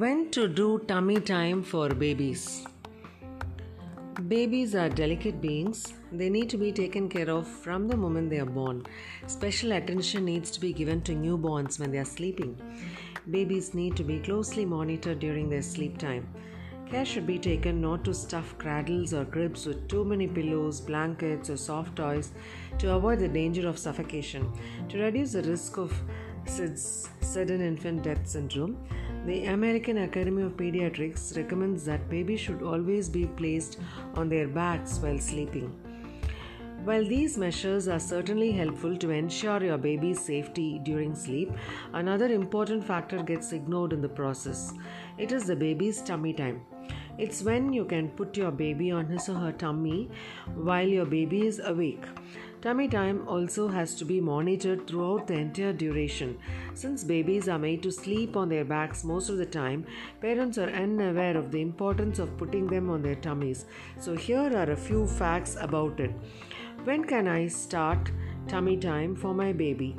When to do tummy time for babies? Babies are delicate beings. They need to be taken care of from the moment they are born. Special attention needs to be given to newborns when they are sleeping. Babies need to be closely monitored during their sleep time. Care should be taken not to stuff cradles or cribs with too many pillows, blankets, or soft toys to avoid the danger of suffocation. To reduce the risk of SIDS, sudden infant death syndrome, the American Academy of Pediatrics recommends that babies should always be placed on their backs while sleeping. While these measures are certainly helpful to ensure your baby's safety during sleep, another important factor gets ignored in the process. It is the baby's tummy time. It's when you can put your baby on his or her tummy while your baby is awake. Tummy time also has to be monitored throughout the entire duration. Since babies are made to sleep on their backs most of the time, parents are unaware of the importance of putting them on their tummies. So, here are a few facts about it. When can I start tummy time for my baby?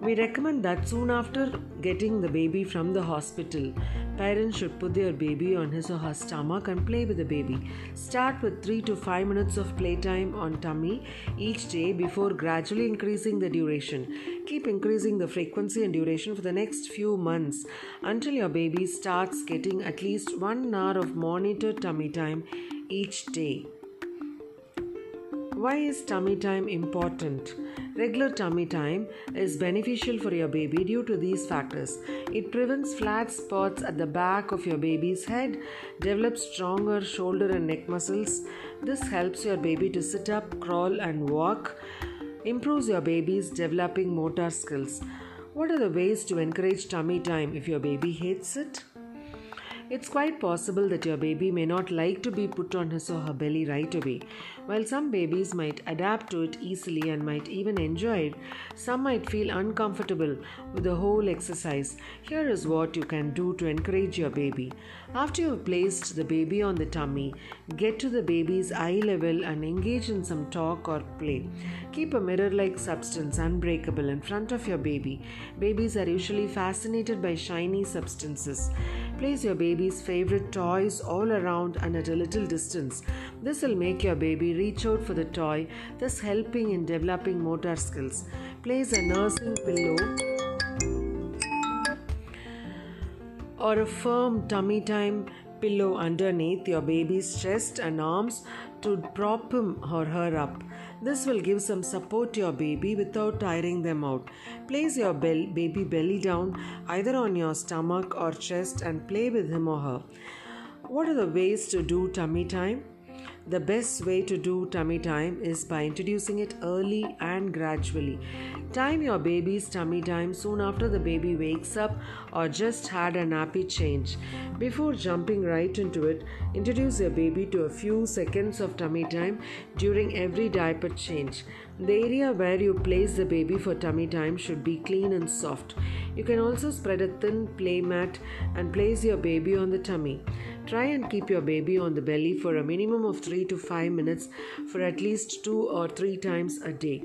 We recommend that soon after getting the baby from the hospital, parents should put their baby on his or her stomach and play with the baby. Start with 3 to 5 minutes of playtime on tummy each day before gradually increasing the duration. Keep increasing the frequency and duration for the next few months until your baby starts getting at least 1 hour of monitored tummy time each day. Why is tummy time important? Regular tummy time is beneficial for your baby due to these factors. It prevents flat spots at the back of your baby's head, develops stronger shoulder and neck muscles. This helps your baby to sit up, crawl, and walk, improves your baby's developing motor skills. What are the ways to encourage tummy time if your baby hates it? It's quite possible that your baby may not like to be put on his or her belly right away. While some babies might adapt to it easily and might even enjoy it, some might feel uncomfortable with the whole exercise. Here is what you can do to encourage your baby. After you have placed the baby on the tummy, get to the baby's eye level and engage in some talk or play. Keep a mirror like substance unbreakable in front of your baby. Babies are usually fascinated by shiny substances. Place your baby's favorite toys all around and at a little distance. This will make your baby reach out for the toy, thus helping in developing motor skills. Place a nursing pillow or a firm tummy time pillow underneath your baby's chest and arms to prop him or her up. This will give some support to your baby without tiring them out. Place your bell, baby belly down either on your stomach or chest and play with him or her. What are the ways to do tummy time? The best way to do tummy time is by introducing it early and gradually. Time your baby's tummy time soon after the baby wakes up or just had a nappy change. Before jumping right into it, introduce your baby to a few seconds of tummy time during every diaper change. The area where you place the baby for tummy time should be clean and soft. You can also spread a thin play mat and place your baby on the tummy. Try and keep your baby on the belly for a minimum of 3 to 5 minutes for at least 2 or 3 times a day.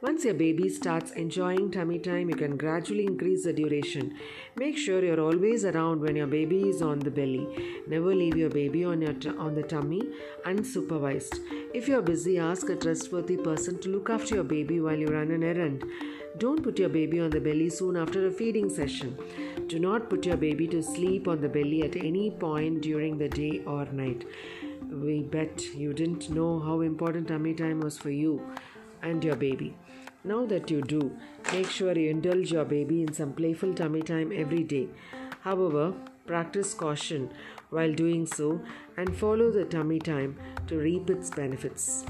Once your baby starts enjoying tummy time, you can gradually increase the duration. Make sure you're always around when your baby is on the belly. Never leave your baby on your t- on the tummy unsupervised. If you're busy, ask a trustworthy person to look after your baby while you run an errand. Don't put your baby on the belly soon after a feeding session. Do not put your baby to sleep on the belly at any point during the day or night. We bet you didn't know how important tummy time was for you and your baby. Now that you do, make sure you indulge your baby in some playful tummy time every day. However, practice caution while doing so and follow the tummy time to reap its benefits.